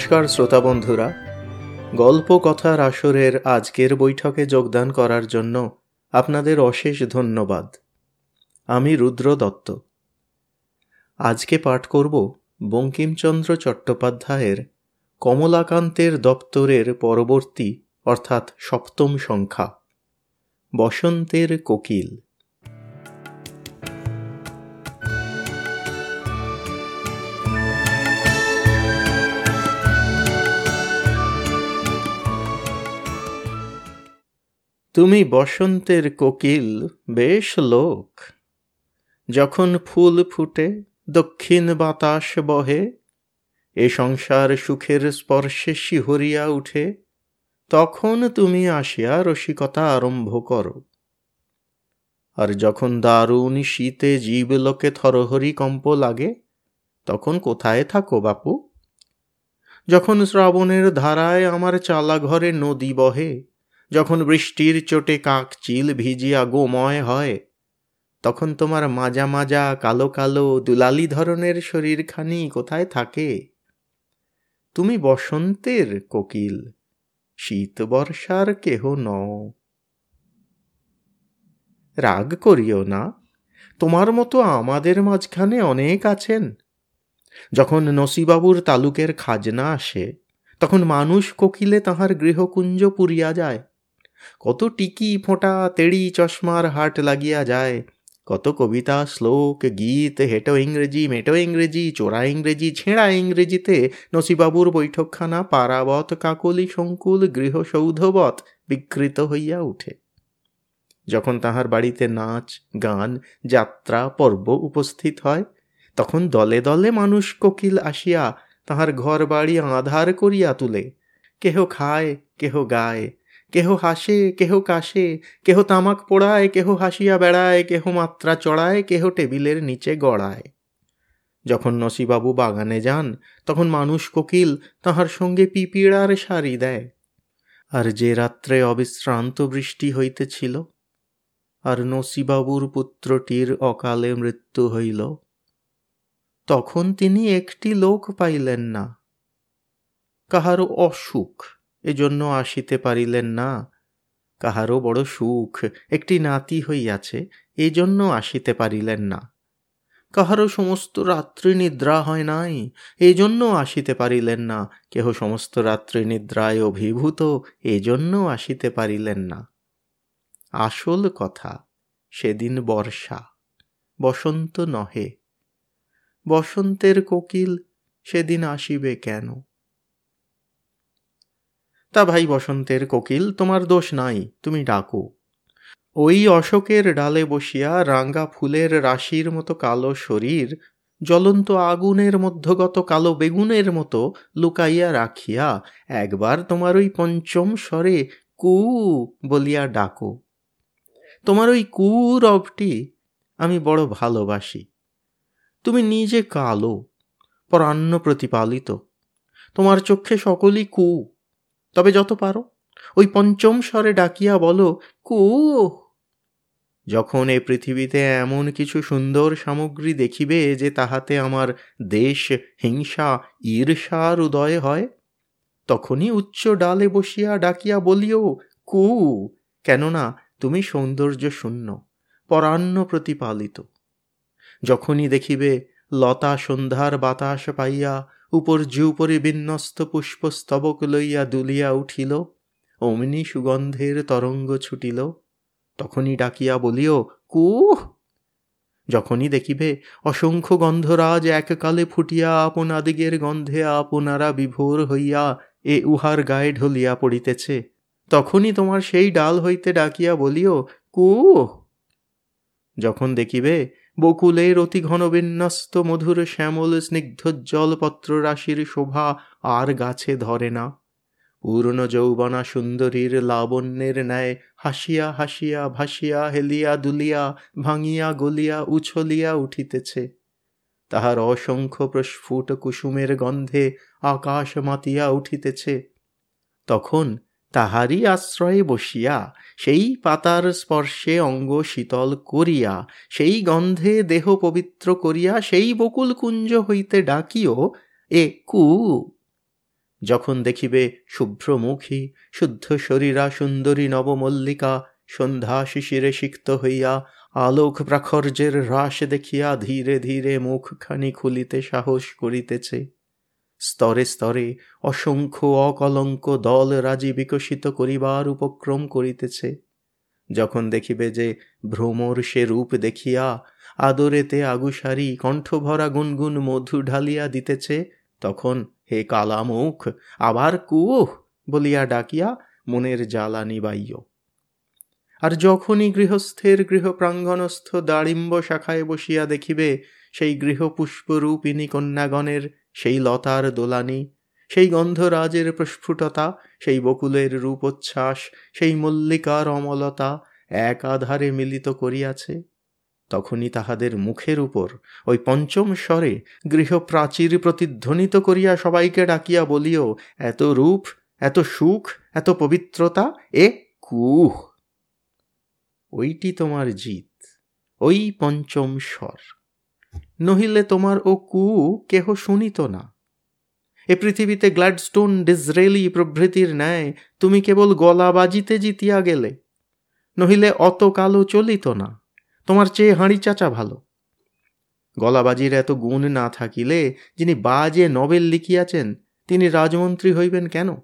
নমস্কার, শ্রোতা বন্ধুরা। গল্প কথার আসরের আজকের বৈঠকে যোগদান করার জন্য আপনাদের অশেষ ধন্যবাদ। আমি রুদ্র দত্ত। আজকে পাঠ করব বঙ্কিমচন্দ্র চট্টোপাধ্যায়ের কমলাকান্তের দপ্তরের পরবর্তী, অর্থাৎ সপ্তম সংখ্যা, বসন্তের কোকিল। তুমি বসন্তের কোকিল, বেশ লোক। যখন ফুল ফুটে, দক্ষিণ বাতাস বহে, এ সংসার সুখের স্পর্শে শিহরিয়া উঠে, তখন তুমি আসিয়া রসিকতা আরম্ভ করো। আর যখন দারুণ শীতে জীবলোকে থরহরি কম্প লাগে, তখন কোথায় থাকো বাপু? যখন শ্রাবণের ধারায় আমার চালা ঘরে নদী বহে যখন বৃষ্টির চোটে কাক চিল ভিজিয়া গোময় হয়, তখন তোমার মাজা মাজা কালো কালো দুলালি ধরনের শরীরখানি কোথায় থাকে? তুমি বসন্তের কোকিল, শীত বর্ষার কেহ ন রাগ করিও না, তোমার মতো আমাদের মাঝখানে অনেক আছেন। যখন নসিবাবুর তালুকের খাজনা আসে, তখন মানুষ কোকিলে তাহার গৃহকুঞ্জ পুরিয়া যায়। কত টিকি ফোঁটা তেড়ি চশমার হাট লাগিয়া যায়, কত কবিতা, শ্লোক, গীত, হেটো ইংরেজি, মেটো ইংরেজি, চোরা ইংরেজি, ছেঁড়া ইংরেজিতে নসিবাবুর বৈঠকখানা, পারাবত, কাকলি সংকুল গৃহসৌধবৎ বিকৃত হইয়া উঠে। যখন তাহার বাড়িতে নাচ, গান, যাত্রা, পর্ব উপস্থিত হয়, তখন দলে দলে মানুষ কোকিল আসিয়া তাহার ঘর বাড়ি আধার করিয়া তুলে। কেহ খায়, কেহ গায় কেহ হাসে, কেহ কাশে, কেহ তামাক পোড়ায়, কেহ হাসিয়া বেড়ায়, কেহ মাত্রা চড়ায়, কেহ টেবিলের নিচে গড়ায়। যখন নসিবাবু বাগানে যান, তখন মানুষ কোকিল তাহার সঙ্গে পিপিড়ার সারি দেয়। আর যে রাত্রে অবিশ্রান্ত বৃষ্টি হইতেছিল, আর নসিবাবুর পুত্রটির অকালে মৃত্যু হইল, তখন তিনি একটি লোক পাইলেন না, কাহারও অসুখ। এজন্য আসিতে পারিলেন না। কাহারও বড় সুখ একটি নাতি হইয়াছে এই জন্য আসিতে পারিলেন না। কাহারও সমস্ত রাত্রি নিদ্রা হয় নাই এই জন্য আসিতে পারিলেন না। কেহ সমস্ত রাত্রি নিদ্রায় অভিভূত এই জন্য আসিতে পারিলেন না। আসল কথা, সেদিন বর্ষা, বসন্ত নহে। বসন্তের কোকিল সেদিন আসিবে কেন? তা ভাই বসন্তের কোকিল, তোমার দোষ নাই, তুমি ডাকো। ওই অশোকের ডালে বসিয়া রাঙ্গা ফুলের রাশির মতো কালো শরীর, জ্বলন্ত আগুনের মধ্যগত কালো বেগুনের মতো লুকাইয়া রাখিয়া একবার তোমার ওই পঞ্চম স্বরে কু বলিয়া ডাকো। তোমার ওই কু রবটি আমি বড় ভালোবাসি। তুমি নিজে কালো, পরান্ন প্রতিপালিত। তোমার চক্ষে সকলই কু তবে যত পারো। ওই পঞ্চম স্বরে ডাকিয়া বলো কু যখন এ পৃথিবীতে এমন কিছু সুন্দর সামগ্রী দেখিবে যে তাহাতে আমার দেশ, হিংসা ঈর্ষার উদয় হয়, তখনই উচ্চ ডালে বসিয়া ডাকিয়া বলিও কু কেননা তুমি সৌন্দর্য শূন্য, পরান্ন প্রতিপালিত। যখনই দেখিবে লতা সন্ধ্যার বাতাস পাইয়া উপর উপরে বিন্যস্ত পুষ্পস্তবক লইয়া দুলিয়া উঠিল, অমনি সুগন্ধের তরঙ্গ ছুটিল। তখনই ডাকিয়া বলিও কুহ! যখনই দেখিবে অসংখ্য গন্ধরাজ এককালে ফুটিয়া আপনাদিগের গন্ধে আপনারা বিভোর হইয়া এ উহার গায়ে ঢলিয়া পড়িতেছে। তখনই তোমার সেই ডাল হইতে ডাকিয়া বলিও, কুহ! যখন দেখিবে বকুলের অতি ঘন বিন্যস্ত মধুর শ্যামল স্নিগ্ধোজ্জ্বল পত্ররাশির শোভা আর গাছে ধরে না। পূর্ণ যৌবনা সুন্দরীর লাবণ্যের ন্যায় হাসিয়া হাসিয়া ভাসিয়া হেলিয়া দুলিয়া ভাঙিয়া গলিয়া উছলিয়া উঠিতেছে। তাহার অসংখ্য প্রস্ফুট কুসুমের গন্ধে আকাশ মাতিয়া উঠিতেছে। তখন তাহারই আশ্রয়ে বসিয়া, সেই পাতার স্পর্শে অঙ্গ শীতল করিয়া, সেই গন্ধে দেহ পবিত্র করিয়া, সেই বকুল কুঞ্জ হইতে ডাকিও, এ কু? যখন দেখিবে শুভ্রমুখী, শুদ্ধ শরীরা সুন্দরী নবমল্লিকা, সন্ধ্যা শিশিরে সিক্ত হইয়া, আলোক প্রাখর্যের হ্রাস দেখিয়া ধীরে ধীরে মুখখানি খুলিতে সাহস করিতেছে। স্তরে স্তরে অসংখ্য অকলঙ্ক দল রাজি বিকশিত করিবার উপক্রম করিতেছে। যখন দেখিবে যে ভ্রমর সে রূপ দেখিয়া আদরেতে আগুসারি কণ্ঠভরা গুনগুন মধু ঢালিয়া দিতেছে, তখন হে কালামুখ, আবার কুহ বলিয়া ডাকিয়া মনের জ্বালা নিবাইয় আর যখনই গৃহস্থের গৃহপ্রাঙ্গণস্থ দাড়িম্ব শাখায় বসিয়া দেখিবে, সেই গৃহপুষ্পরূপিণী কন্যাগণের সেই লতার দোলানি, সেই গন্ধরাজের প্রস্ফুটতা, সেই বকুলের রূপোচ্ছ্বাস, সেই মল্লিকার অমলতা এক আধারে মিলিত করিয়াছে। তখনই তাহাদের মুখের উপর ওই পঞ্চম স্বরে গৃহপ্রাচীর প্রতিধ্বনিত করিয়া সবাইকে ডাকিয়া বলিও, এত রূপ, এত সুখ, এত পবিত্রতা, এ কুহ? ওইটি তোমার জিত, ওই পঞ্চম স্বর। নহিলে তোমার ও কু কেহ শুনিত না। এ পৃথিবীতে গ্ল্যাডস্টোন ডিজরেলি প্রভৃতির ন্যায় তুমি কেবল গলা বাজিতে জিতিয়া গেলে, নহিলে অত কালো চলিত না, তোমার চেয়ে হাঁড়ি চাচা ভালো। গলাবাজির এত গুণ না থাকিলে যিনি বাজে নবেল লিখিয়াছেন, তিনি রাজমন্ত্রী হইবেন কেন?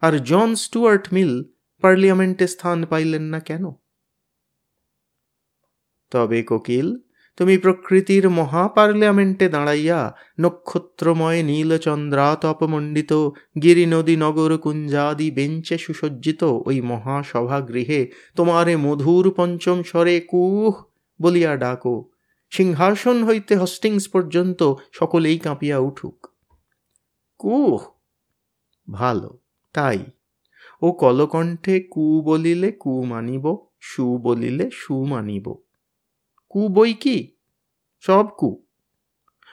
আর জন স্টুয়ার্ট মিল পার্লিয়ামেন্টে স্থান পাইলেন না কেন? তবে কোকিল তুমি প্রকৃতির মহাপার্লামেন্টে দাঁড়াইয়া নক্ষত্রময় নীলচন্দ্রাতপমণ্ডিত গিরি নদী নগর কুঞ্জাদি বেঞ্চে সুসজ্জিত ওই মহাসভাগৃহে তোমারে মধুর পঞ্চম স্বরে কুহ বলিয়া ডাকো। সিংহাসন হইতে হস্টিংস পর্যন্ত সকলেই কাঁপিয়া উঠুক। কুহ? ভালো, তাই। ও কলকণ্ঠে কু বলিলে কু মানিব, সু বলিলে সু মানিব। কু বই কি? সব কু।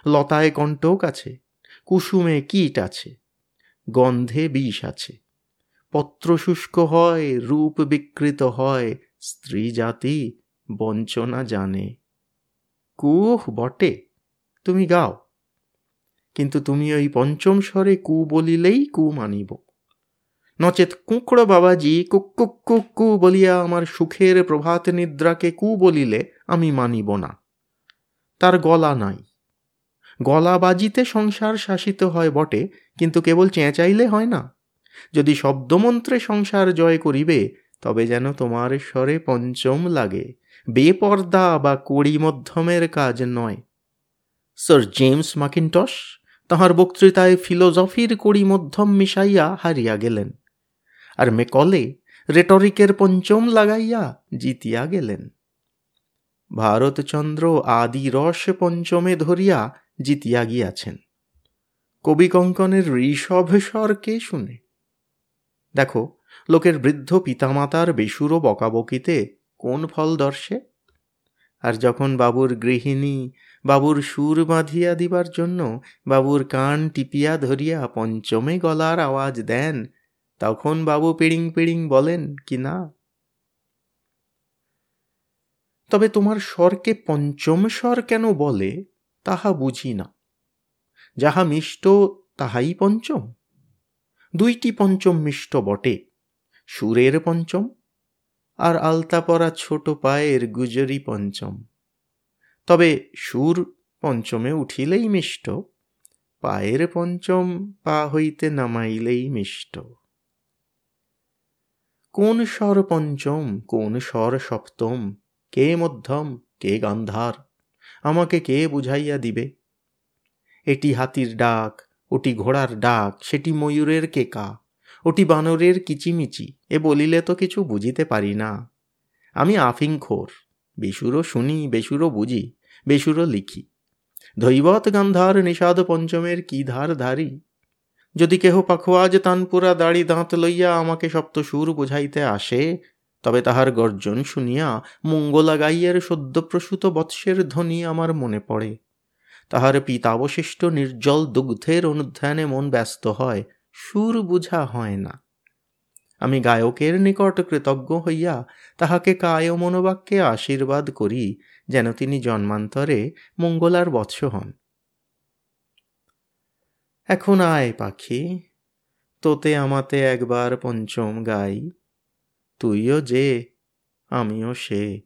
লতায় কণ্টক আছে, কুসুমে কীট আছে, গন্ধে বিষ আছে। পত্র শুষ্ক হয়, রূপ বিকৃত হয়, স্ত্রী জাতি বঞ্চনা জানে। কুহ বটে, তুমি গাও। কিন্তু তুমি ওই পঞ্চম স্বরে কু বলিলেই কু মানিব। নচেত কুঁকড়ো বাবাজি কুক কু বলিয়া আমার সুখের প্রভাত নিদ্রাকে কু বলিলে আমি মানিব না। তার গলা নাই। গলা বাজিতে সংসার শাসিত হয় বটে, কিন্তু কেবল চেঁচাইলে হয় না। যদি শব্দমন্ত্রে সংসার জয় করিবে, তবে যেন তোমার স্বরে পঞ্চম লাগে। বেপর্দা বা কড়ি মধ্যমের কাজ নয়। স্যার জেমস মাকিনটস তাহার বক্তৃতায় ফিলোজফির কড়ি মধ্যম মিশাইয়া হারিয়া গেলেন। আর মেকলে রেটরিকের পঞ্চম লাগাইয়া জিতিয়া গেলেন। ভারতচন্দ্র আদি রস পঞ্চমে ধরিয়া জিতিয়া গিয়াছেন। কবি কঙ্কনের ঋষভ স্বর কে শুনে? দেখো, লোকের বৃদ্ধ পিতামাতার বেসুরো বকাবকিতে কোন ফল দর্শে? আর যখন বাবুর গৃহিণী বাবুর সুর বাঁধিয়া দিবার জন্য বাবুর কান টিপিয়া ধরিয়া পঞ্চমে গলার আওয়াজ দেন তখন বাবু পিড়িং পিড়িং বলেন, কি না? তবে তোমার স্বরকে পঞ্চম স্বর কেন বলে, তাহা বুঝি না। যাহা মিষ্ট, তাহাই পঞ্চম। দুইটি পঞ্চম মিষ্ট বটে, সুরের পঞ্চম, আর আলতা পরা ছোট পায়ের গুজরি পঞ্চম। তবে সুর পঞ্চমে উঠিলেই মিষ্ট, পায়ের পঞ্চম পা হইতে নামাইলেই মিষ্ট। কোন স্বর পঞ্চম, কোন স্বর সপ্তম, কে মধ্যম, কে গান্ধার? আমাকে কে বুঝাইয়া দিবে? এটি হাতির ডাক, ওটি ঘোড়ার ডাক, সেটি ময়ূরের কেকা, ওটি বানরের কিচিমিচি, এ বলিলে তো কিছু বুঝিতে পারি না। আমি আফিংখোর বেসুরও শুনি বেসুরও বুঝি বেসুরও লিখি। ধৈবত গান্ধার নিষাদ পঞ্চমের কি ধার ধারি? যদি কেহ পাখোয়াজ তানপুরা দাড়ি দাঁত লইয়া আমাকে সপ্ত সুর বুঝাইতে আসে, তবে তাহার গর্জন শুনিয়া মঙ্গলা গাইয়ের সদ্যপ্রসূত বৎসের ধ্বনি আমার মনে পড়ে। তাহার পিতাবশিষ্ট নির্জল দুগ্ধের অনুধ্যানে মন ব্যস্ত হয়, সুর বুঝা হয় না। আমি গায়কের নিকট কৃতজ্ঞ হইয়া তাহাকে কায় মনোবাক্যে আশীর্বাদ করি, যেন তিনি জন্মান্তরে মঙ্গলার বৎস হন। এখন আয়, পাখি। তোতে আমাতে একবার পঞ্চম গাই। তুইও যে, আমিও সে।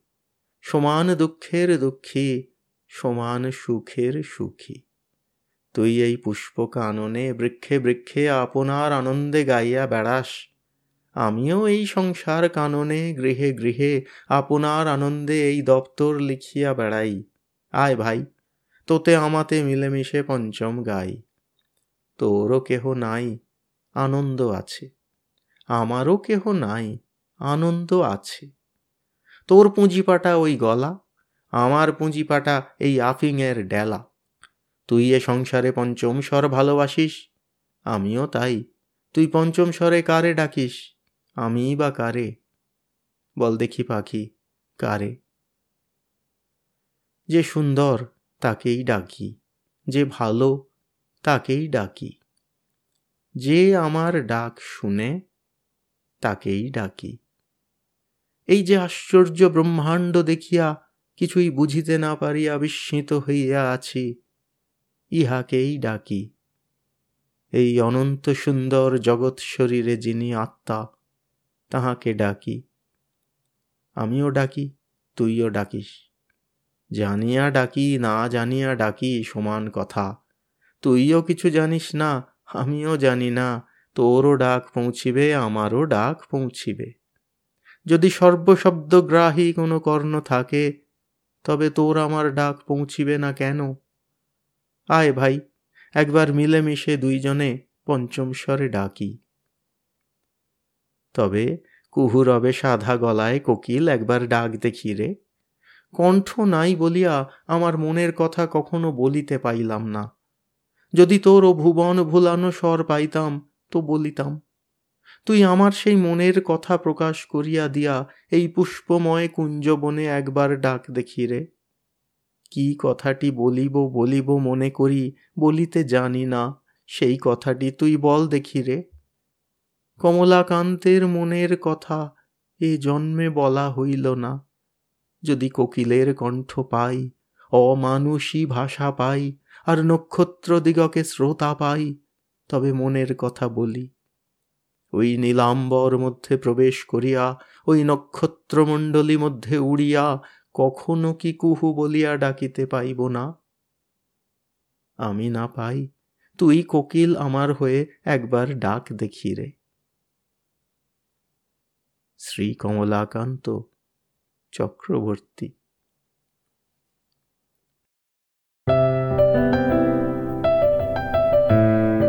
সমান দুঃখের দুঃখী, সমান সুখের সুখী। তুই এই পুষ্প কাননে বৃক্ষে বৃক্ষে আপনার আনন্দে গাইয়া বেড়াস। আমিও এই সংসার কাননে গৃহে গৃহে আপনার আনন্দে এই দপ্তর লিখিয়া বেড়াই। আয় ভাই, তোতে আমাতে মিলেমিশে পঞ্চম গাই। তোরও কেহ নাই, আনন্দ আছে। আমারও কেহ নাই, আনন্দ আছে। তোর পুঁজিপাটা ওই গলা, আমার পুঁজিপাটা এই আফিংয়ের ডেলা। তুই এ সংসারে পঞ্চম স্বর ভালোবাসিস, আমিও তাই। তুই পঞ্চম স্বরে কারে ডাকিস আমি বা কারে? বল দেখি পাখি, কারে? যে সুন্দর তাকেই ডাকি, যে ভালো তাকেই ডাকি। যে আমার ডাক শুনে তাকেই ডাকি। এই যে আশ্চর্য ব্রহ্মাণ্ড দেখিয়া কিছুই বুঝিতে না পারিয়া বিস্মিত হইয়া আছি, ইহাকেই ডাকি। এই অনন্ত সুন্দর জগৎ শরীরে যিনি আত্মা, তাহাকে ডাকি। আমিও ডাকি, তুইও ডাকিস। জানিয়া ডাকি, না জানিয়া ডাকি সমান কথা। তুইও কিছু জানিস না, আমিও জানি না, তোরও ডাক পৌঁছিবে, আমারও ডাক পৌঁছিবে। যদি সর্বশব্দগ্রাহী কোনো কর্ণ থাকে, তবে তোর আমার ডাক পৌঁছিবে না কেন? আয় ভাই, একবার মিলেমিশে দুইজনে পঞ্চম স্বরে ডাকি। তবে কুহুরবে সাধা গলায় কোকিল একবার ডাক দেখি রে, কণ্ঠ নাই বলিয়া আমার মনের কথা কখনো বলিতে পাইলাম না। যদি তোর ও ভুবন ভুলানো স্বর পাইতাম, তো বলিতাম, তুই আমার সেই মনের কথা প্রকাশ করিয়া দিয়া এই পুষ্পময় কুঞ্জবনে একবার ডাক দেখি রে। কি কথাটি বলিব বলিব মনে করি, বলিতে জানি না, সেই কথাটি তুই বল দেখি রে। কমলাকান্তের মনের কথা এ জন্মে বলা হইল না, যদি কোকিলের কণ্ঠ পাই, অমানুষী ভাষা পাই আর নক্ষত্র দিগকে শ্রোতা পাই, তবে মনের কথা বলি। ওই নীলাম্বর মধ্যে প্রবেশ করিয়া, ওই নক্ষত্রমণ্ডলী মধ্যে উড়িয়া, কখনো কি কুহু বলিয়া ডাকিতে পাইব না? আমি না পাই, তুই কোকিল আমার হয়ে একবার ডাক দেখি রে। শ্রী কমলাকান্ত চক্রবর্তী